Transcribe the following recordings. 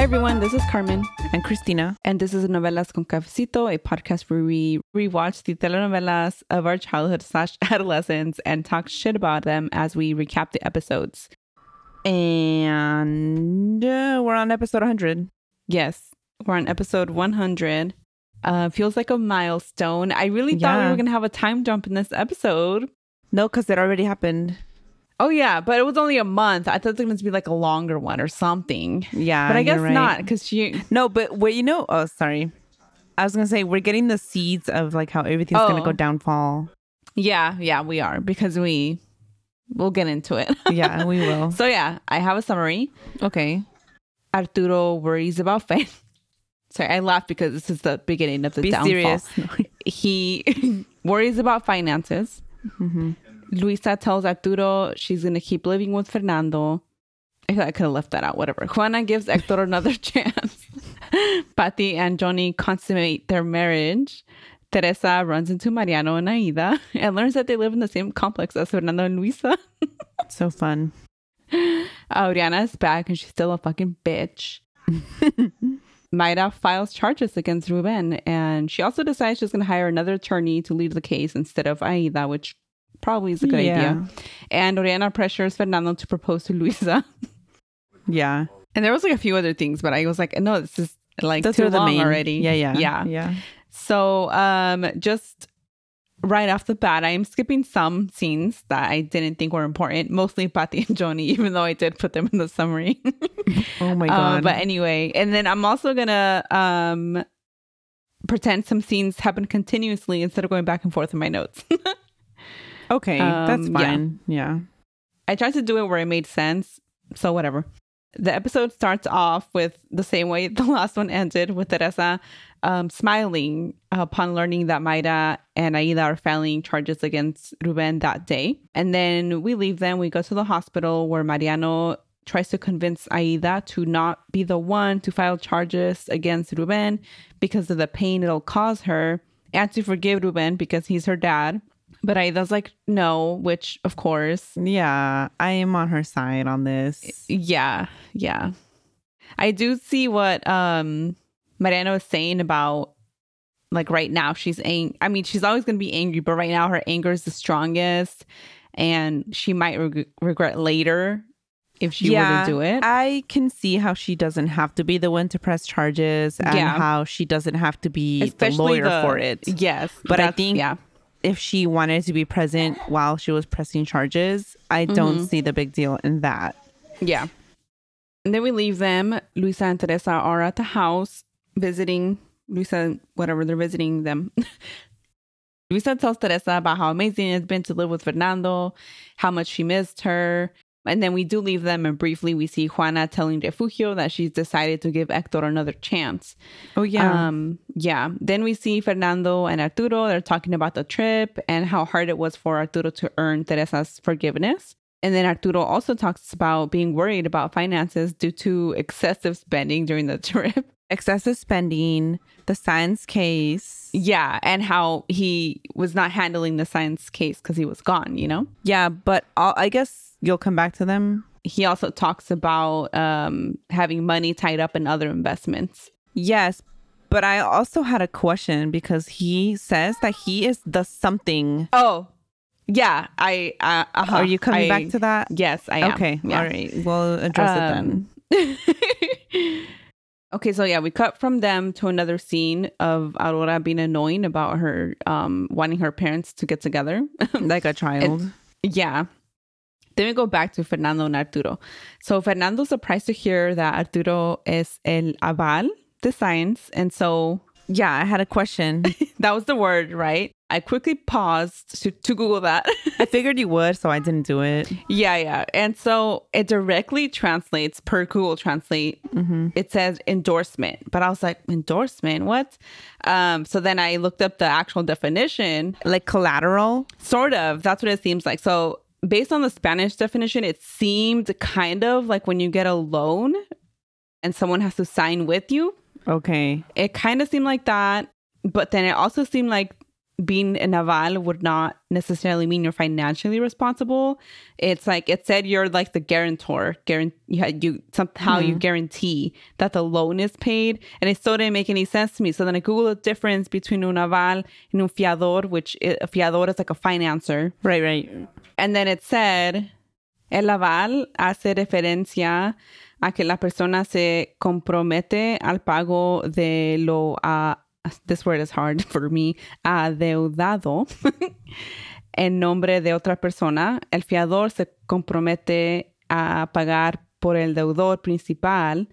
Hi everyone, this is Carmen, and Cristina. and this is Novelas con Cafecito, a podcast where we rewatch the telenovelas of our childhood slash adolescence and talk shit about them as we recap the episodes. And uh, we're on episode 100. Yes, we're on episode 100. Uh, feels like a milestone. I really thought we were gonna have a time jump in this episode. No, because it already happened. Oh yeah, but it was only a month. I thought it was going to be like a longer one or something. Yeah. but I guess right. not because she. No, but what you know, oh, sorry. I was going to say, we're getting the seeds of like how everything's going to Oh. go downfall. Yeah, yeah, we are because we. We'll get into it. Yeah, we will. so yeah, I have a summary. Okay. Arturo worries about fin. Sorry, I laugh because this is the beginning of the Be downfall. serious. He worries about finances. Mm-hmm. Luisa tells Arturo she's going to keep living with Fernando. I thought I could have left that out. Whatever. Juana gives Hector another chance. Patty and Johnny consummate their marriage. Teresa runs into Mariano and Aida and learns that they live in the same complex as Fernando and Luisa. so fun. Oriana is back and she's still a fucking bitch. Mayra files charges against Ruben and she also decides she's going to hire another attorney to lead the case instead of Aida, which probably is a good Yeah. idea. And Oriana pressures Fernando to propose to Luisa. Yeah. And there was like a few other things, but I was like, no, this is like Those too are the long main. already. Yeah, yeah. Yeah. Yeah. So, um, just right off the bat, I am skipping some scenes that I didn't think were important, mostly Patty and Johnny, even though I did put them in the summary. Oh my Uh, God. but anyway, and then I'm also gonna um pretend some scenes happen continuously instead of going back and forth in my notes. okay. that's um, yeah. fine. Yeah. I tried to do it where it made sense, so whatever. The episode starts off with the same way the last one ended, with Teresa um, smiling upon learning that Mayra and Aida are filing charges against Ruben that day. And then we leave them. We go to the hospital where Mariano tries to convince Aida to not be the one to file charges against Ruben because of the pain it'll cause her and to forgive Ruben because he's her dad. But Aida's like, no, which of course Yeah. I am on her side on this. yeah, yeah. I do see what um Mariano was saying about like right now she's ang- I mean she's always going to be angry, but right now her anger is the strongest and she might reg- regret later if she were to do it. I can see how she doesn't have to be the one to press charges and Yeah. how she doesn't have to be the lawyer the- for it. Yes, But I think yeah. if she wanted to be present while she was pressing charges, I Mm-hmm. don't see the big deal in that. Yeah. And then we leave them. Luisa and Teresa are at the house visiting Luisa, whatever they're visiting them. Luisa tells Teresa about how amazing it's been to live with Fernando, how much she missed her. And then we do leave them, and briefly we see Juana telling Refugio that she's decided to give Hector another chance. Oh yeah. Um, yeah. Then we see Fernando and Arturo. They're talking about the trip and how hard it was for Arturo to earn Teresa's forgiveness. And then Arturo also talks about being worried about finances due to excessive spending during the trip. Excessive spending, the science case. Yeah. And how he was not handling the science case because he was gone, you know? Yeah, but I'll, I guess you'll come back to them. He also talks about um, having money tied up in other investments. Yes, But I also had a question because he says that he is the something. Oh, yeah. I. Uh, uh-huh. Are you coming I- back to that? Yes, I am. Okay. Yeah. All right. We'll address it then. Um, okay, so yeah, we cut from them to another scene of Aurora being annoying about her um wanting her parents to get together. Like a child. yeah. Then we go back to Fernando and Arturo. So Fernando's surprised to hear that Arturo is el aval de science. And so yeah, I had a question. that was the word, right? I quickly paused to, to Google that. I figured you would, so I didn't do it. Yeah, yeah. And so it directly translates per Google Translate. It says endorsement, but I was like, endorsement? What? Um, so then I looked up the actual definition. Like collateral. Sort of. That's what it seems like. So based on the Spanish definition, it seemed kind of like when you get a loan and someone has to sign with you. Okay. It kind of seemed like that, but then it also seemed like being an aval would not necessarily mean you're financially responsible. It's like it said you're like the guarantor, guarant you had you somehow you hmm. guarantee that the loan is paid, and it still didn't make any sense to me. So then I googled the difference between un aval and un fiador, which a fiador is like a financer, Right, right. and then it said el aval hace referencia a que la persona se compromete al pago de lo a this word is hard for me adeudado en nombre de otra persona. El fiador se compromete a pagar por el deudor principal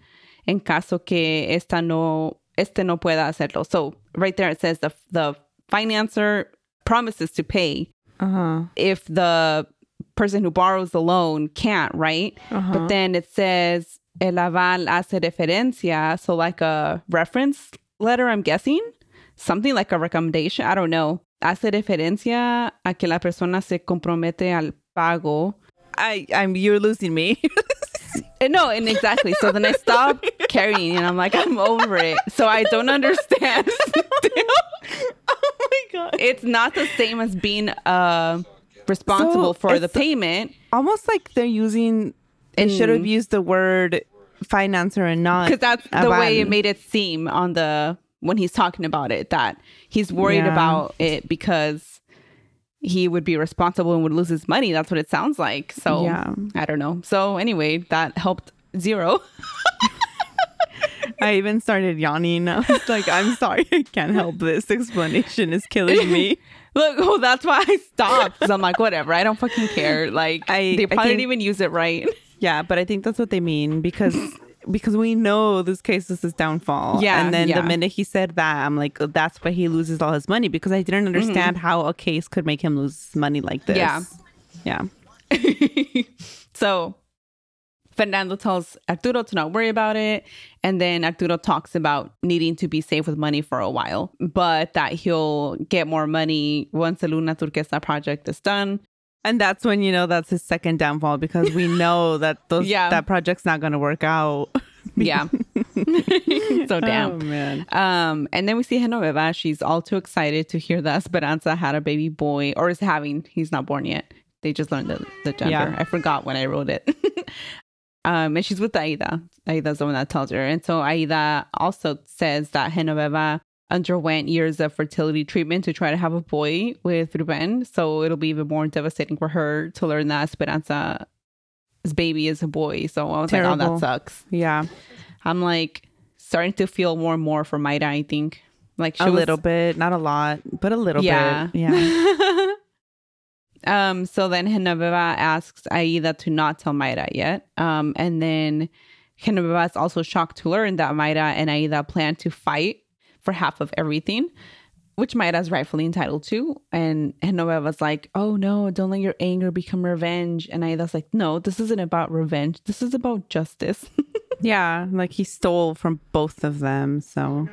en caso que esta no este no pueda hacerlo. So right there it says the the financer promises to pay Uh huh. if the person who borrows the loan can't, right? But then it says el aval hace referencia, so like a reference letter, I'm guessing, something like a recommendation. I don't know. Hace referencia a que la persona se compromete al pago. I, I'm. You're losing me. Eh, No, and exactly. So then I stop carrying, and I'm like, I'm over it. So I don't understand. oh my god. it's not the same as being uh, responsible So for the payment. Almost like they're using. They should have used the word financer and not because that's the way it made it seem on the when he's talking about it that he's worried Yeah. about it because he would be responsible and would lose his money. That's what it sounds like. So Yeah. i don't know. So anyway that helped zero. I even started yawning. I was like, I'm sorry, I can't help this. Explanation is killing me. look well that's why i stopped because i'm like whatever. I don't fucking care. Like I- they I probably didn't even use it right Yeah, but I think that's what they mean because because we know this case is his downfall. Yeah, And then yeah. the minute he said that, I'm like, oh, that's why he loses all his money because I didn't understand mm-hmm. how a case could make him lose money like this. Yeah. Yeah. so Fernando tells Arturo to not worry about it. And then Arturo talks about needing to be safe with money for a while, but that he'll get more money once the Luna Turquesa project is done. And that's when you know that's his second downfall because we know that those Yeah. that project's not gonna work out. Yeah. so damn. Oh man. Um, and then we see Genoveva. She's all too excited to hear that Esperanza had a baby boy or is having. He's not born yet. They just learned the, the gender. Yeah. I forgot when I wrote it. um, and she's with Aida. Aida's the one that tells her. And so Aida also says that Genoveva underwent years of fertility treatment to try to have a boy with Ruben. So it'll be even more devastating for her to learn that Esperanza's baby is a boy. So I was like, oh, that sucks. Yeah. I'm like starting to feel more and more for Mayra, I think. Like she a was- little bit, not a lot, but a little Yeah. bit. Yeah. um, so then Genoveva asks Aida to not tell Mayra yet. Um, and then Genoveva is also shocked to learn that Mayra and Aida plan to fight for half of everything, which Mayra is rightfully entitled to. And Genoveva's like, oh no, don't let your anger become revenge. And Aida's like, no, this isn't about revenge. This is about justice. yeah. Like he stole from both of them. So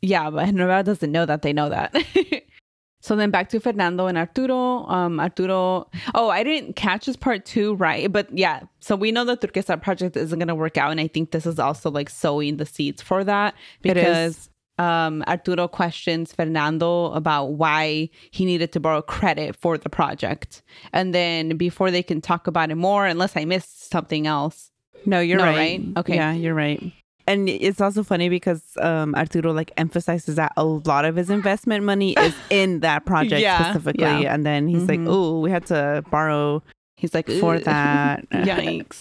Yeah, but Genoveva doesn't know that they know that. so then back to Fernando and Arturo. Um, Arturo. Oh, I didn't catch this part too, right? But yeah, so we know the Turquesa project isn't going to work out, and I think this is also like sowing the seeds for that because um, Arturo questions Fernando about why he needed to borrow credit for the project, and then before they can talk about it more, unless I missed something else. no, you're No, right. right? Okay. Yeah, you're right. And it's also funny because um, Arturo like emphasizes that a lot of his investment money is in that project Yeah, specifically, yeah. and then he's like, Mhm. "Oh, we had to borrow He's like for that." Yikes.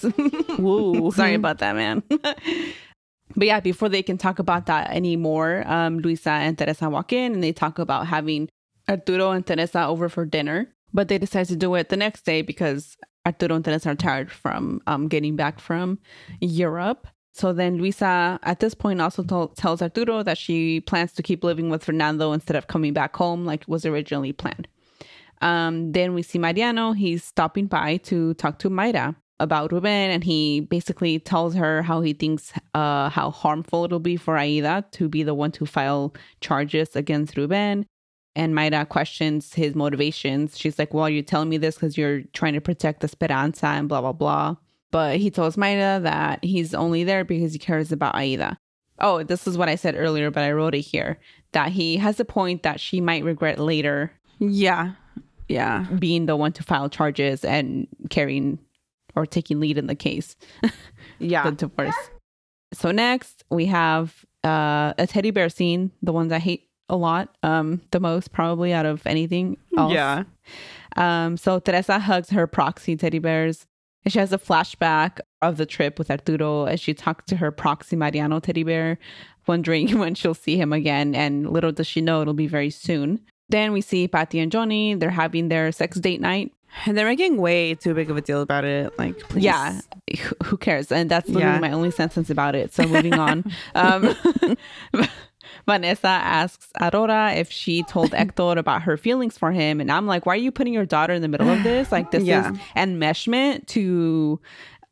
Woo. Sorry about that, man. But yeah, before they can talk about that anymore, um, Luisa and Teresa walk in and they talk about having Arturo and Teresa over for dinner. But they decide to do it the next day because Arturo and Teresa are tired from um, getting back from Europe. So then Luisa, at this point, also tell tells Arturo that she plans to keep living with Fernando instead of coming back home like was originally planned. Um, then we see Mariano. He's stopping by to talk to Mayra about Ruben, and he basically tells her how he thinks uh, how harmful it'll be for Aida to be the one to file charges against Ruben. And Mayra questions his motivations. She's like, "Well, you're telling me this because you're trying to protect Esperanza and blah blah blah." But he tells Mayra that he's only there because he cares about Aida. Oh, this is what I said earlier, but I wrote it here that he has a point that she might regret later Yeah, yeah. being the one to file charges and carrying or taking lead in the case. Yeah. the divorce. So next we have uh, a teddy bear scene, the ones I hate a lot, um, the most probably out of anything else. Yeah. Um, so Teresa hugs her proxy teddy bears. And she has a flashback of the trip with Arturo as she talks to her proxy Mariano teddy bear, wondering when she'll see him again. And little does she know it'll be very soon. Then we see Patty and Johnny. They're having their sex date night. And they're making way too big of a deal about it. Like, please. Yeah, who- cares? And that's literally Yeah. my only sentence about it. So moving on. Um, Vanessa asks Aurora if she told Hector about her feelings for him. And I'm like, why are you putting your daughter in the middle of this? Like, this Yeah. is enmeshment to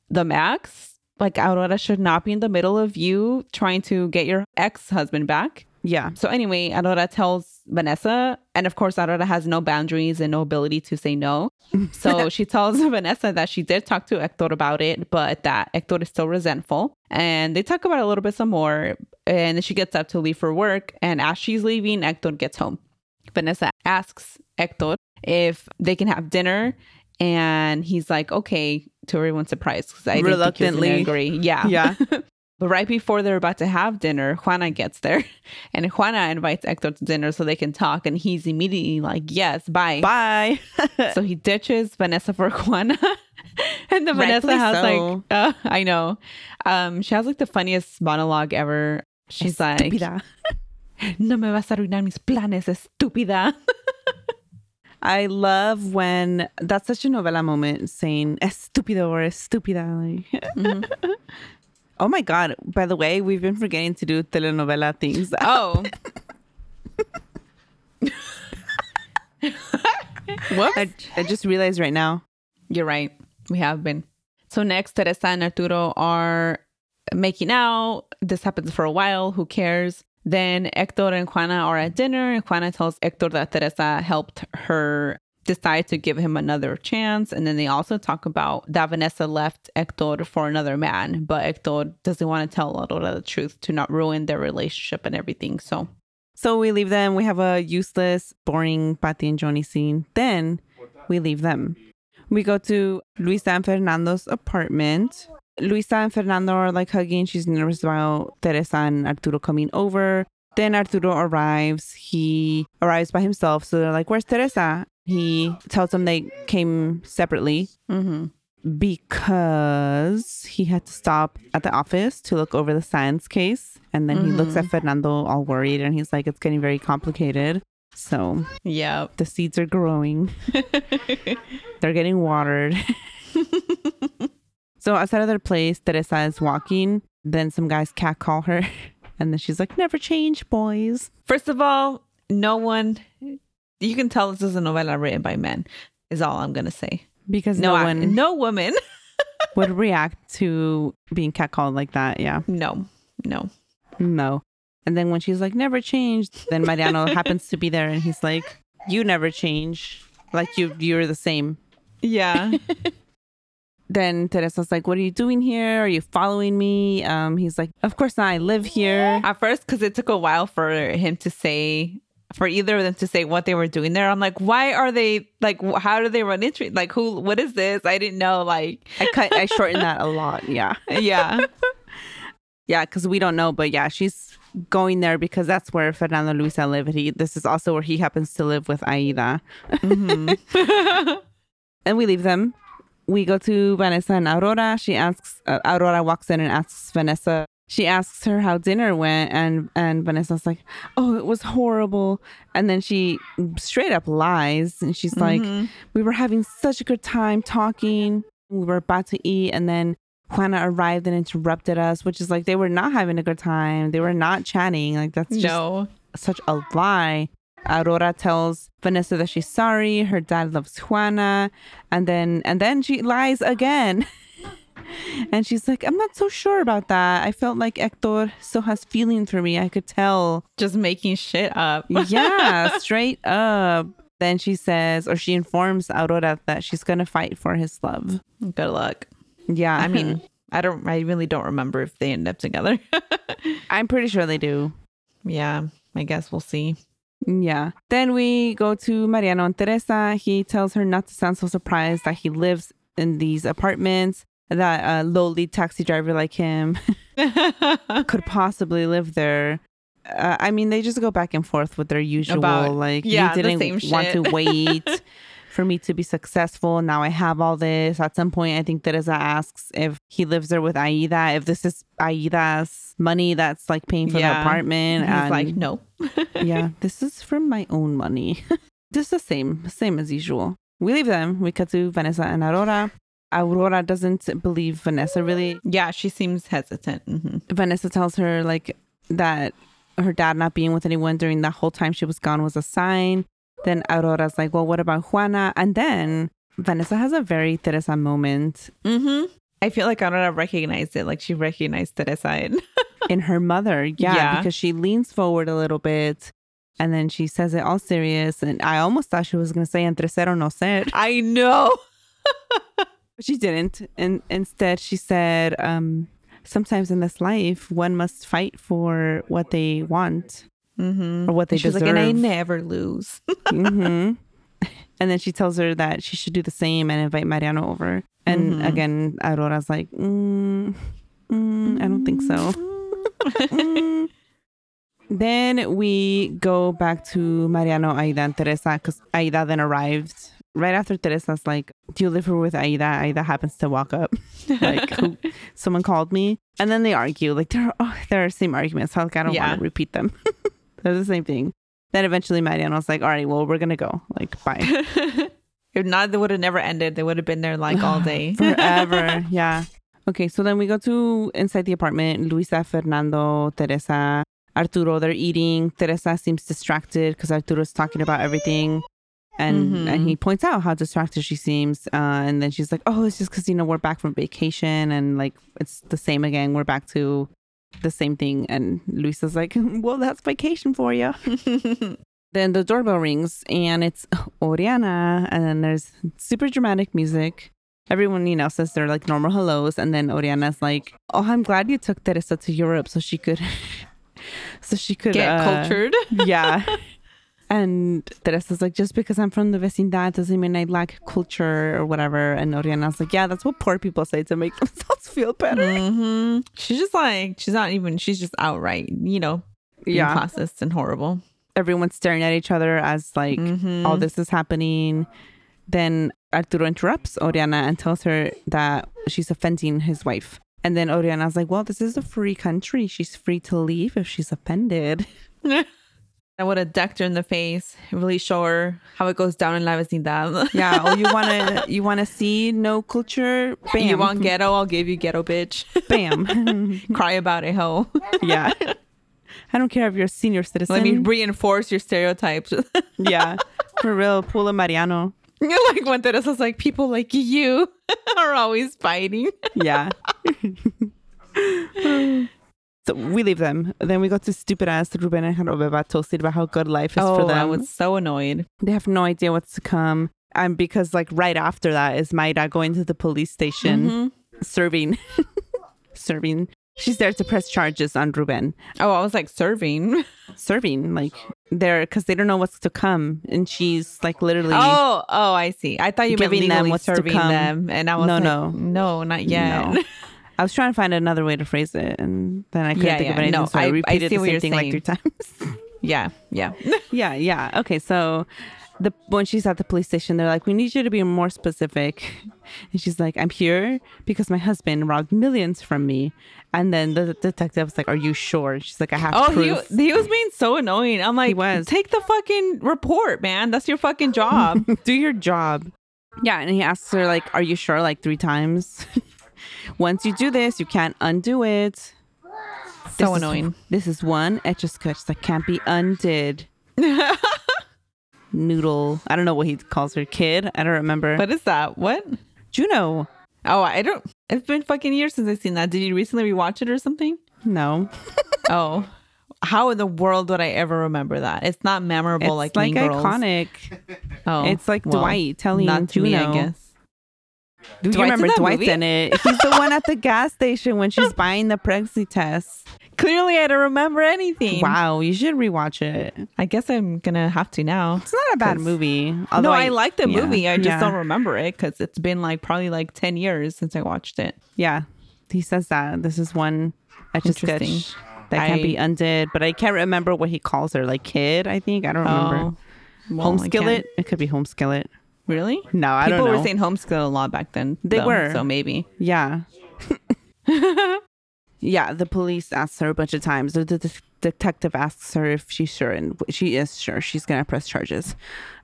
the max. Like, Aurora should not be in the middle of you trying to get your ex husband back. Yeah. So anyway, Aurora tells Vanessa, and of course, Aurora has no boundaries and no ability to say no. So she tells Vanessa that she did talk to Hector about it, but that Hector is still resentful. And they talk about it a little bit some more. And then she gets up to leave for work. And as she's leaving, Hector gets home. Vanessa asks Hector if they can have dinner. And he's like, okay, to everyone's surprise. Because I didn't think he was gonna Reluctantly. agree. Yeah. Yeah. But right before they're about to have dinner, Juana gets there and Juana invites Hector to dinner so they can talk. And he's immediately like, yes, bye. Bye. So he ditches Vanessa for Juana. and then Vanessa has so. like, uh, I know. Um, she has like the funniest monologue ever. She's like, Estúpida. no me vas a arruinar mis planes, estúpida. I love when that's such a novela moment saying estúpido or estúpida. Like, Mm-hmm. Oh my God. By the way, we've been forgetting to do telenovela things. Oh. Whoops. I, I just realized right now. You're right. We have been. So next, Teresa and Arturo are making out. This happens for a while. Who cares? Then Hector and Juana are at dinner, and Juana tells Hector that Teresa helped her decide to give him another chance. And then they also talk about that Vanessa left Hector for another man, but Hector doesn't want to tell Aurora the truth to not ruin their relationship and everything. So So we leave them. We have a useless, boring Patty and Johnny scene. Then we leave them. We go to Luisa and Fernando's apartment. Luisa and Fernando are like hugging. She's nervous about Teresa and Arturo coming over. Then Arturo arrives. He arrives by himself. So they're like, Where's Teresa? He tells them they came separately mhm. because he had to stop at the office to look over the science case. And then he looks at Fernando all worried and he's like, it's getting very complicated. So yeah. the seeds are growing, they're getting watered. so outside of their place, Teresa is walking. Then some guys catcall her. And then she's like, never change, boys. First of all, no one, you can tell this is a novela written by men, is all I'm going to say. Because No, no, one no woman. would react to being catcalled like that. Yeah. No, no. No. And then when she's like, never changed, then Mariano happens to be there and he's like, you never change. Like you, you're the same. Yeah. Then Teresa's like, what are you doing here? Are you following me? Um, he's like, of course not. I live here. At first, because it took a while for him to say, for either of them to say what they were doing there. I'm like, why are they, like, how do they run into it? Like, who, what is this? I didn't know. Like, I cut, I shortened that a lot. Yeah. yeah. Yeah, because we don't know, but yeah, she's going there because that's where Fernando and Luisa live. And he, this is also where he happens to live with Aida. and we leave them. We go to Vanessa and Aurora. She asks, uh, Aurora walks in and asks Vanessa. She asks her how dinner went, and and Vanessa's like, "Oh, it was horrible." And then she straight up lies, and she's like, "We were having such a good time talking. We were about to eat, and then Juana arrived and interrupted us, which is like they were not having a good time. They were not chatting. Like that's just no. such a lie. Aurora tells Vanessa that she's sorry. Her dad loves Juana, and then and then she lies again. and she's like, I'm not so sure about that. I felt like Hector still has feelings for me. I could tell. Just making shit up. yeah, straight up. Then she says, or she informs Aurora that she's gonna fight for his love. Good luck. Yeah, I mean, I don't. I really don't remember if they end up together. I'm pretty sure they do. yeah, I guess we'll see. Yeah. Then we go to Mariano and Teresa. He tells her not to sound so surprised that he lives in these apartments, that a lowly taxi driver like him could possibly live there. Uh, I mean, they just go back and forth with their usual, About- like, yeah, you the didn't same want shit. to wait for me to be successful. Now I have all this. At some point, I think Teresa asks if he lives there with Aida, if this is Aida's money that's like paying for the apartment. And he's like, no. yeah, this is from my own money. Just the same, same as usual. We leave them. We cut to Vanessa and Aurora. Aurora doesn't believe Vanessa really. Yeah, she seems hesitant. hmm Vanessa tells her like that her dad not being with anyone during the whole time she was gone was a sign. Then Aurora's like, well, what about Juana? And then Vanessa has a very Teresa moment hmm I feel like I don't have recognized it. Like she recognized Teresa. And in her mother. Yeah, Yeah. because she leans forward a little bit and then she says it all serious. And I almost thought she was going to say entre ser o no ser. I know. But she didn't. And instead, she said, um, sometimes in this life, one must fight for what they want hmm or what they She's deserve. like, and I never lose. mm-hmm. And then she tells her that she should do the same and invite Mariano over. And Mhm. again, Aurora's like, mm, mm, I don't think so. Mm. Then we go back to Mariano, Aida, and Teresa because Aida then arrived right after Teresa's like, Do you live here with Aida? Aida happens to walk up. like, who, someone called me. And then they argue. Like, they're, oh, they're the same arguments. Like, I don't Yeah. want to repeat them. They're the same thing. Then eventually Mariano's like, All right, well, we're going to go. Like, bye. if not, they would have never ended. They would have been there like all day. Forever. yeah. Okay, so then we go to inside the apartment. Luisa, Fernando, Teresa, Arturo, they're eating. Teresa seems distracted because Arturo's talking about everything. And Mhm. and he points out how distracted she seems. Uh, and then she's like, oh, it's just because, you know, we're back from vacation and like it's the same again. We're back to the same thing. And Luisa's like, well, that's vacation for you. Then the doorbell rings and it's Oriana. And then there's super dramatic music. Everyone, you know, says they're like normal hellos. And then Oriana's like, Oh, I'm glad you took Teresa to Europe so she could, so she could Get uh, cultured. Yeah. And Teresa's like, just because I'm from the vecindad doesn't mean I lack culture or whatever. And Oriana's like, yeah, that's what poor people say to make themselves feel better. hmm She's just like, she's not even, she's just outright, you know, being Yeah. classist and horrible. Everyone's staring at each other as like, Mhm. all this is happening. Then Arturo interrupts Oriana and tells her that she's offending his wife. And then Oriana's like, well, this is a free country. She's free to leave if she's offended. I would have decked her in the face, really show her how it goes down in La Vecindad. Yeah. Oh, you wanna you wanna see no culture? Bam. You want ghetto? I'll give you ghetto, bitch. bam. Cry about it, ho. yeah. I don't care if you're a senior citizen. Let me reinforce your stereotypes. yeah. For real, pull a Mariano. like when Teresa's like, people like you are always fighting. Yeah. So we leave them. Then we got to stupid ass Ruben and Genoveva toasted about how good life is for Oh, them. I was so annoyed. They have no idea what's to come. And because like right after that is Mayra going to the police station Mhm. serving serving. She's there to press charges on Ruben. Oh, I was like serving. Serving like they're because they don't know what's to come. And she's like literally Oh, oh, I see. I thought you meant Giving them legally what's to come. them, and I was No, like, no. no, not yet. No. I was trying to find another way to phrase it, and then I couldn't Yeah, think of yeah. anything. No, so I, I- I repeated see the same thing like three times. Yeah, yeah. yeah, yeah. Okay, so the when she's at the police station, they're like, "We need you to be more specific," and she's like, "I'm here because my husband robbed millions from me." And then the detective's like, "Are you sure?" She's like, "I have Oh, he, proof." he was being so annoying. I'm like, was. take the fucking report, man. That's your fucking job. do your job. Yeah, and he asks her like, "Are you sure?" Like three times. Once you do this, you can't undo it. so This is- annoying. this is one etch a sketch that can't be undid. Noodle. I don't know what he calls her. Kid. I don't remember. What is that? What? Juno. Oh, I don't. It's been fucking years since I've seen that. Did you recently rewatch it or something? No. oh, how in the world would I ever remember that? It's not memorable It's like like, Mean Girls. iconic. Oh, It's like well, Dwight telling not to me, I Juno. guess. Do you Dwight's in remember that Dwight's movie? in it? He's the one at the gas station when she's buying the pregnancy test. Clearly, I don't remember anything. Wow, you should rewatch it. I guess I'm gonna have to now. It's not a bad movie. no, although I, like the yeah, movie. I just yeah. don't remember it because it's been like probably like ten years since I watched it. Yeah, he says that this is one etch a Interesting. sketch that can't be undid, but I can't remember what he calls her. Like kid, I think I don't remember. Oh, well, home skillet. It could be home skillet. Really? No, I People don't know. were saying homeschool a lot back then. They though, were. So maybe. Yeah. yeah, the police asks her a bunch of times. The, the, detective asks her if she's sure, and she is sure she's going to press charges.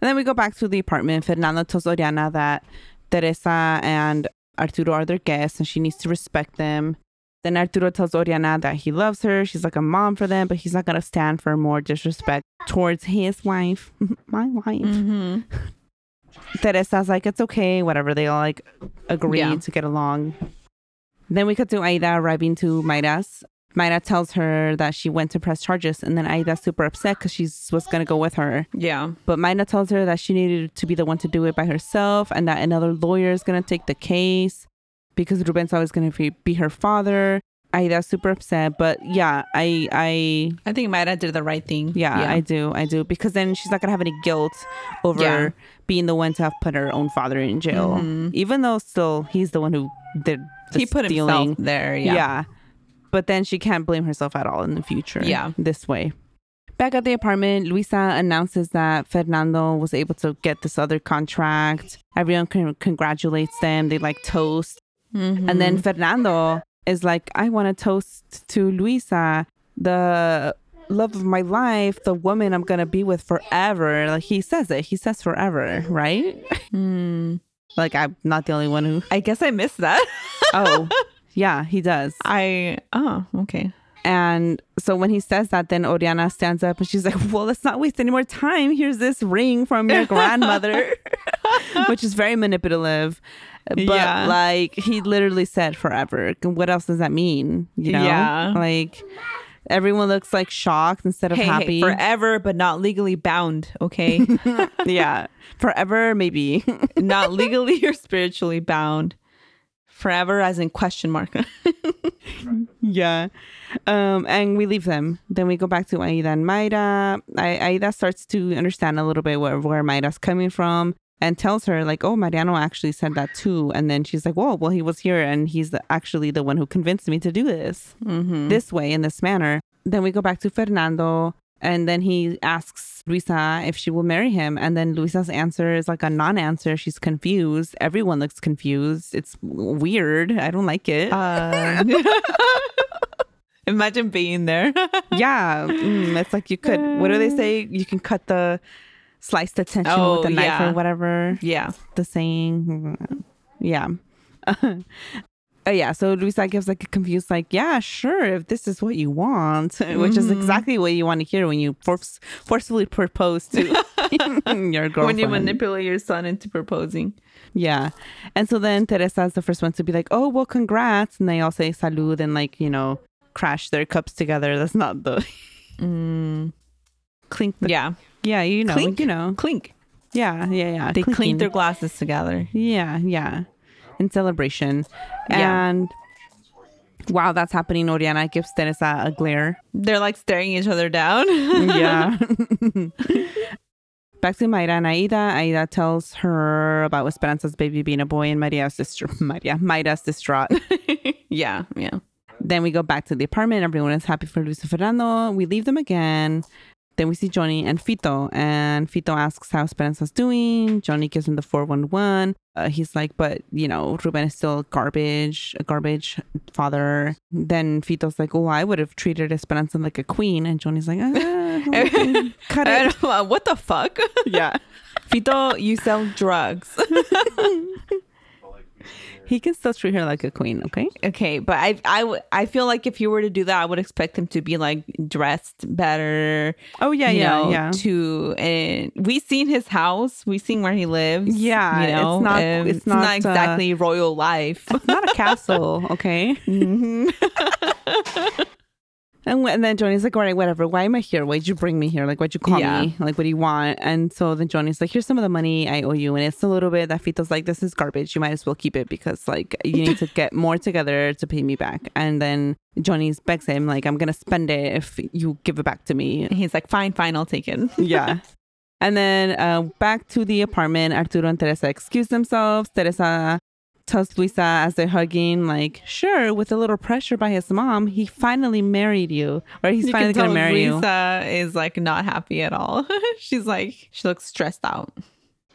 And then we go back to the apartment. Fernando tells Oriana that Teresa and Arturo are their guests and she needs to respect them. Then Arturo tells Oriana that he loves her. She's like a mom for them, but he's not going to stand for more disrespect towards his wife, my wife. Mm-hmm. Teresa's like, it's okay, whatever. They all like agree Yeah. to get along. Then we cut to Aida arriving to Mayra's. Mayra tells her that she went to press charges, and then Aida's super upset because she was going to go with her. Yeah. But Mayra tells her that she needed to be the one to do it by herself and that another lawyer is going to take the case because Ruben's always going to be her father. Aida's super upset, but yeah, I, I, I think Mayra did the right thing. yeah, I do, I do, because then she's not gonna have any guilt over Yeah. being the one to have put her own father in jail, even though still he's the one who did the he put stealing. himself there. Yeah. Yeah. but then she can't blame herself at all in the future. Yeah. this way. Back at the apartment, Luisa announces that Fernando was able to get this other contract. Everyone con- congratulates them. They like toast. Mm-hmm. And then Fernando is like, I want to toast to Luisa, the love of my life, the woman I'm going to be with forever. Like he says it. He says forever, right? Hmm. Like I'm not the only one who. I guess I missed that. Oh, yeah, he does. I oh okay. And so when he says that, then Oriana stands up and she's like, Well, let's not waste any more time. Here's this ring from your grandmother, which is very manipulative. But Yeah. like, he literally said forever. What else does that mean? You know? Yeah. Like, everyone looks like shocked instead of Hey, hey, happy. forever, but not legally bound. Okay, yeah. Forever, maybe. not legally or spiritually bound. Forever, as in question mark. Yeah. Um, and we leave them. Then we go back to Aida and Mayra. I- Aida starts to understand a little bit where, where Mayra's coming from and tells her, like, oh, Mariano actually said that too. And then she's like, whoa, well, he was here and he's the, actually the one who convinced me to do this mm-hmm. this way, in this manner. Then we go back to Fernando. And then he asks Luisa if she will marry him. And then Luisa's answer is like a non answer. She's confused. Everyone looks confused. It's weird. I don't like it. Uh, imagine being there. yeah, mm, it's like you could. What do they say? You can cut the slice the tension Oh, with a knife yeah. or whatever. yeah. The saying, yeah, Uh, yeah. So Luisa gives like a confused, like, yeah, sure, if this is what you want, which is exactly what you want to hear when you force forcefully propose to your girlfriend. When you manipulate your son into proposing. Yeah. And so then Teresa is the first one to be like, oh, well, congrats. And they all say salud and like, you know, crash their cups together. That's not the Mm, clink. The, yeah. Yeah, you know, Clink. you know. Clink. Yeah, yeah, yeah. They Clinking. clink their glasses together. Yeah, yeah. In celebration. Yeah. And while that's happening, Oriana gives Teresa a glare. They're like staring each other down. yeah. back to Mayra and Aida. Aida tells her about Esperanza's baby being a boy and Maria's sister, Maria, Mayra's distraught. yeah, yeah. then we go back to the apartment. Everyone is happy for Luis and Fernando. We leave them again. Then we see Johnny and Fito, and Fito asks how Esperanza's doing. Johnny gives him the 411. Uh, he's like, but, you know, Ruben is still garbage, a garbage father. Then Fito's like, oh, I would have treated Esperanza like a queen. And Johnny's like, ah, cut it. what the fuck? yeah. Fito, you sell drugs. He can still treat her like a queen, okay? okay, but I, I, I feel like if you were to do that, I would expect him to be like dressed better. Oh, yeah, yeah, know, yeah. To and we seen his house, we seen where he lives. Yeah, you know, it's not- um, it's not, uh, exactly royal life. It's not a castle, okay? Mhm. And, wh- and then Johnny's like, all right, whatever. Why am I here? Why'd you bring me here? Like, why'd you call Yeah. me? Like, what do you want? And so then Johnny's like, here's some of the money I owe you. And it's a little bit that Fito's like, this is garbage. You might as well keep it because, like, you need to get more together to pay me back. And then Johnny's begs him, like, I'm going to spend it if you give it back to me. And he's like, fine, fine, I'll take it. yeah. And then uh, back to the apartment, Arturo and Teresa excuse themselves. Teresa tells Luisa as they're hugging, like, sure, with a little pressure by his mom, he finally married you. Or he's You finally going to marry you. Luisa is like not happy at all. She's like, she looks stressed out.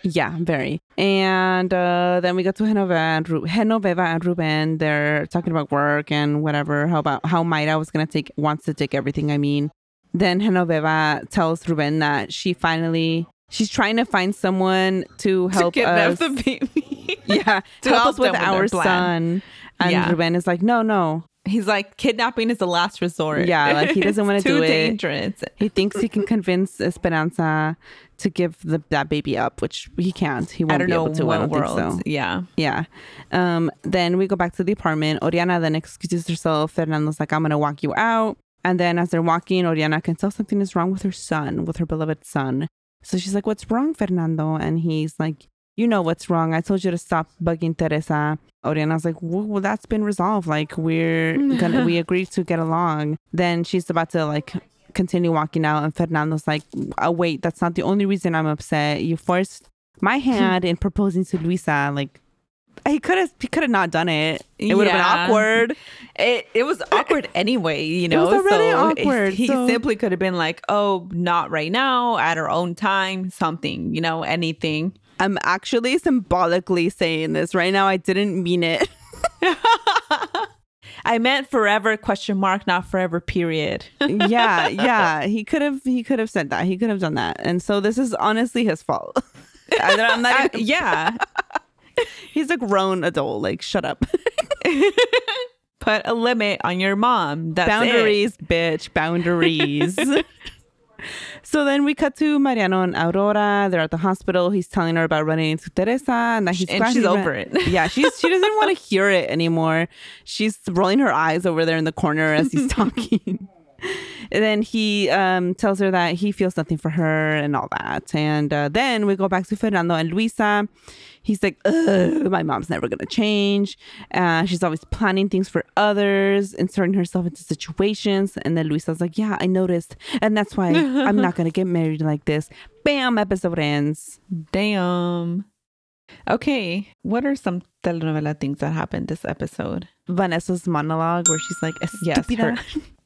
Yeah, very. And uh, then we go to Genoveva and, Ru- Genoveva and Ruben. They're talking about work and whatever. How about how Mayra was gonna take wants to take everything. I mean, then Genoveva tells Ruben that she finally she's trying to find someone to help to kidnap us. the baby. yeah, to help help us with them with their our plan. son. And Yeah. Ruben is like, no, no. He's like, kidnapping is the last resort. Yeah, like, he doesn't wanna It's too do it. dangerous. He thinks he can convince Esperanza to give the, that baby up, which he can't. He won't I don't be know able to. I what don't world. think so. Yeah. Yeah. Um, then we go back to the apartment. Oriana then excuses herself. Fernando's like, I'm going to walk you out. And then as they're walking, Oriana can tell something is wrong with her son, with her beloved son. So she's like, What's wrong, Fernando? And he's like, You know what's wrong. I told you to stop bugging Teresa. Oriana's like, Well, well that's been resolved. Like, we're gonna, we agreed to get along. Then she's about to like continue walking out. And Fernando's like, oh, Wait, that's not the only reason I'm upset. You forced my hand in proposing to Luisa. Like, he could have he could have not done it. It would have Yeah. been awkward. It it was awkward anyway, you know. It was already so awkward, He so- simply could have been like, "Oh, not right now, at our own time, something, you know, anything." I'm actually symbolically saying this right now. I didn't mean it. I meant forever question mark, not forever period. yeah, yeah. He could have he could have said that. He could have done that. And so this is honestly his fault. I, am not I- even- yeah. he's a grown adult. Like, shut up. Put a limit on your mom. That's it. boundaries, bitch. Boundaries. so then we cut to Mariano and Aurora. They're at the hospital. He's telling her about running into Teresa and that he's And she's over it. Yeah, she's she doesn't want to hear it anymore. She's rolling her eyes over there in the corner as he's talking. And then he um, tells her that he feels nothing for her and all that. And uh, then we go back to Fernando and Luisa. He's like, Ugh, my mom's never going to change. Uh, she's always planning things for others, inserting herself into situations. And then Luisa's like, yeah, I noticed. And that's why I'm not going to get married like this. Bam, episode ends. Damn. Okay. What are some telenovela things that happened this episode? Vanessa's monologue where she's like, Yes, her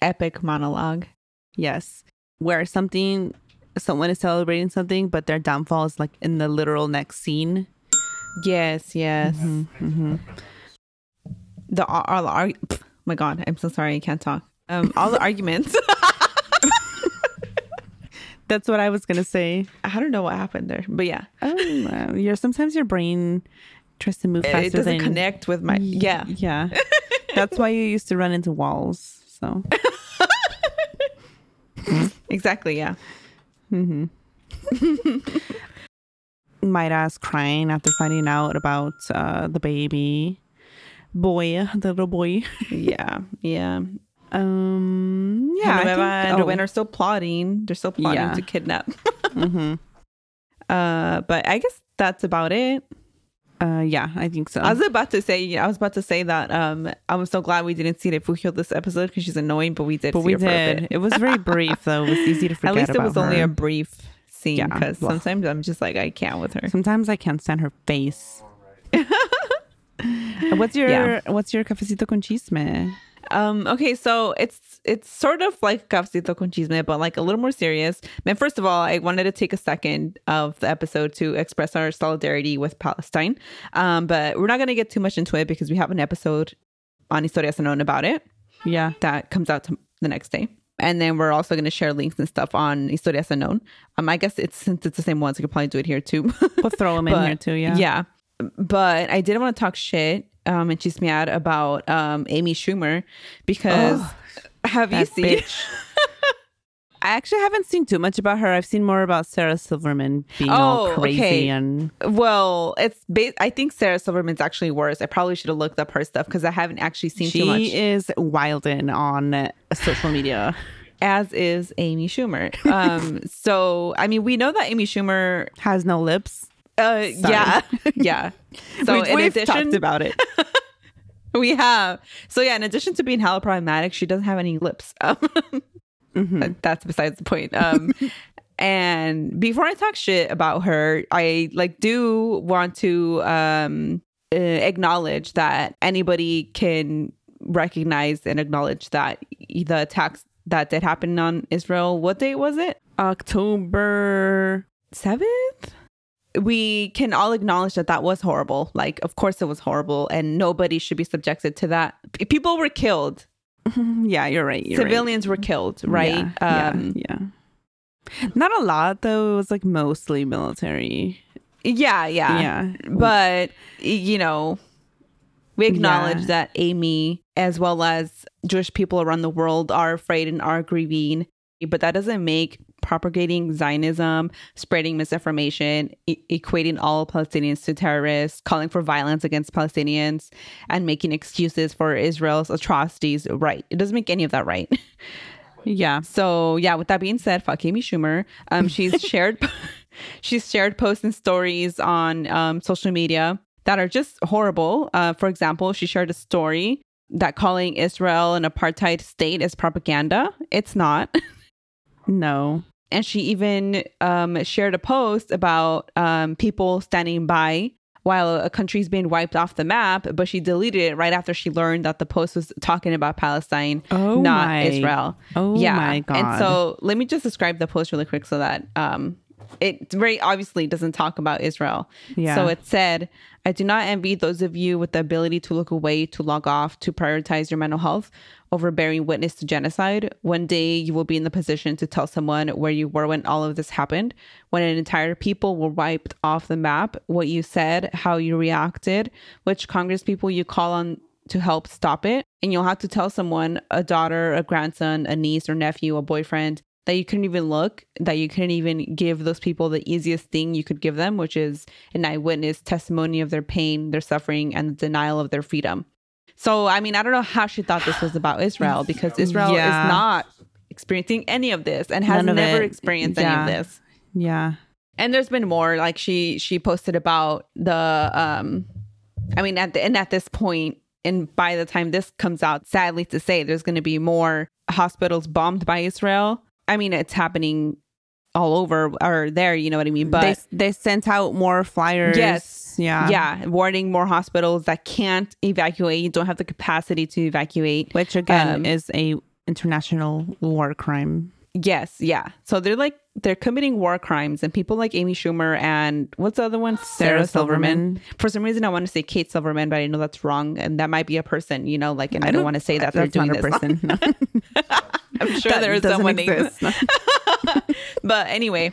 epic monologue. Yes. Where something, someone is celebrating something, but their downfall is like in the literal next scene. Yes, yes. Mm-hmm. The all, all the arg- pff, my God, I'm so sorry, I can't talk. Um, all the arguments. That's what I was gonna say. I don't know what happened there, but yeah, Oh, uh, your sometimes your brain tries to move faster it doesn't than connect with my yeah. Yeah, that's why you used to run into walls. So Exactly, yeah. Mayra's crying after finding out about uh, the baby boy, the little boy. Yeah, yeah. Um, yeah, think- and oh. Ruben are still plotting. They're still plotting Yeah. to kidnap. Mhm. Uh, but I guess that's about it. Uh, yeah, I think so. I was about to say, I was about to say that um, I'm so glad we didn't see Refugio this episode because she's annoying, but we did. but see we her did. It was very brief, though. It was easy to forget At least it was only a brief scene Yeah, because well. sometimes I'm just like I can't with her. Sometimes I can't stand her face. what's your Yeah. What's your cafecito con chisme? Um, okay, so it's it's sort of like Cafecito con Chisme, but like a little more serious. Man, first of all, I wanted to take a second of the episode to express our solidarity with Palestine. Um, but we're not gonna get too much into it because we have an episode on Historias Unknown about it Yeah, that comes out to the next day. And then we're also going to share links and stuff on Historias Unknown. Um, I guess it's since it's the same ones, I could probably do it here too. we'll throw them in But- here too. Yeah, Yeah. But I didn't want to talk shit um, and chismear about um, Amy Schumer because have you seen? I actually haven't seen too much about her. I've seen more about Sarah Silverman being Oh, all crazy okay. and Well, it's ba- I think Sarah Silverman's actually worse. I probably should have looked up her stuff because I haven't actually seen too much. she is wilding on social media. as is Amy Schumer. Um, so I mean, we know that Amy Schumer. Has no lips. Uh, yeah, yeah. So we, in we've addition, talked about it. we have. So yeah, in addition to being hella problematic, she doesn't have any lips. Um, Mhm. But that's besides the point. Um, and before I talk shit about her, I like do want to um, uh, acknowledge that anybody can recognize and acknowledge that the attacks that did happen on Israel. What date was it? October. Seventh. We can all acknowledge that that was horrible. Like, of course, it was horrible, and nobody should be subjected to that. P- People were killed. Yeah, you're right. You're right. Civilians were killed. Right. Yeah, um, yeah, yeah. Not a lot though. It was like mostly military. Yeah, yeah. Yeah. But, you know, we acknowledge Yeah. that Amy, as well as Jewish people around the world, are afraid and are grieving. But that doesn't make propagating Zionism, spreading misinformation, e- equating all Palestinians to terrorists, calling for violence against Palestinians, and making excuses for Israel's atrocities right. It doesn't make any of that right. Yeah. So yeah, with that being said, fuck Amy Schumer. Um, she's shared she's shared posts and stories on um, social media that are just horrible. Uh, for example, she shared a story that calling Israel an apartheid state is propaganda. It's not. No. And she even um, shared a post about um, people standing by while a country's being wiped off the map, but she deleted it right after she learned that the post was talking about Palestine, Oh not my- Israel. Oh yeah. my god. And so let me just describe the post really quick so that um, it very obviously doesn't talk about Israel. Yeah. So it said, I do not envy those of you with the ability to look away, to log off, to prioritize your mental health over bearing witness to genocide. One day you will be in the position to tell someone where you were when all of this happened, when an entire people were wiped off the map, what you said, how you reacted, which Congress people you call on to help stop it. And you'll have to tell someone, a daughter, a grandson, a niece or nephew, a boyfriend, that you couldn't even look, that you couldn't even give those people the easiest thing you could give them, which is an eyewitness testimony of their pain, their suffering, and the denial of their freedom. So, I mean, I don't know how she thought this was about Israel because Israel Yeah. is not experiencing any of this and has never it. experienced any of this yeah. and there's been more like she she posted about the um i mean at the and at this point and by the time this comes out sadly to say there's going to be more hospitals bombed by israel i mean it's happening all over or there you know what i mean but they they sent out more flyers. Yes. Yeah. yeah warning more hospitals that can't evacuate You don't have the capacity to evacuate Which again Um, is a international war crime. yes yeah so they're like they're committing war crimes and people like amy schumer and what's the other one Sarah Silverman. for some reason I want to say Kate Silverman, but I know that's wrong, and that might be a person, you know, like, and I, I don't, don't- want to say that they're doing not a this. person. No. I'm sure That there is someone named. but anyway,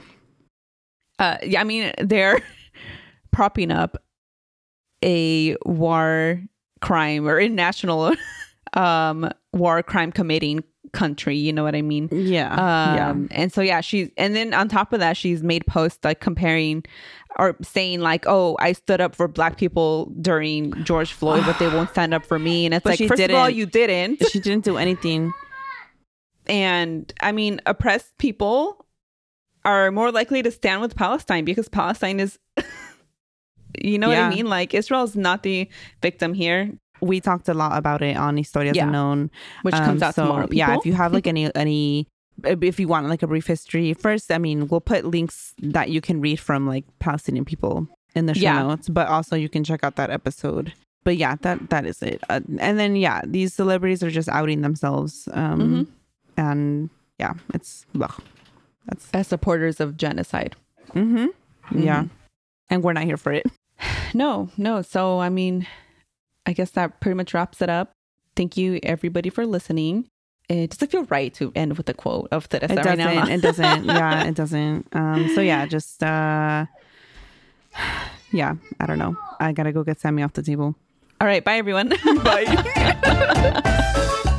uh, yeah, I mean they're propping up a war crime or international um war crime committing country. You know what I mean? Yeah. Um, and so yeah, she's and then on top of that, she's made posts like comparing or saying like, "Oh, I stood up for black people during George Floyd, but they won't stand up for me." And it's But like, she first of all, you didn't. She didn't do anything. And I mean, oppressed people are more likely to stand with Palestine because Palestine is, you know what I mean? Like Israel is not the victim here, We talked a lot about it on Historias Yeah. Unknown. which Um, comes out so, tomorrow. Yeah, if you have like any any if you want like a brief history first i mean we'll put links that you can read from like palestinian people in the show Yeah. notes but also you can check out that episode but yeah that that is it uh, and then yeah these celebrities are just outing themselves um and yeah it's ugh. that's As supporters of genocide. mm-hmm. yeah and we're not here for it No, no. So, I mean, I guess that pretty much wraps it up. Thank you, everybody, for listening. It doesn't feel right to end with a quote of Teresa it doesn't now. it doesn't yeah it doesn't um so yeah just uh yeah i don't know i gotta go get sammy off the table All right. Bye, everyone. bye.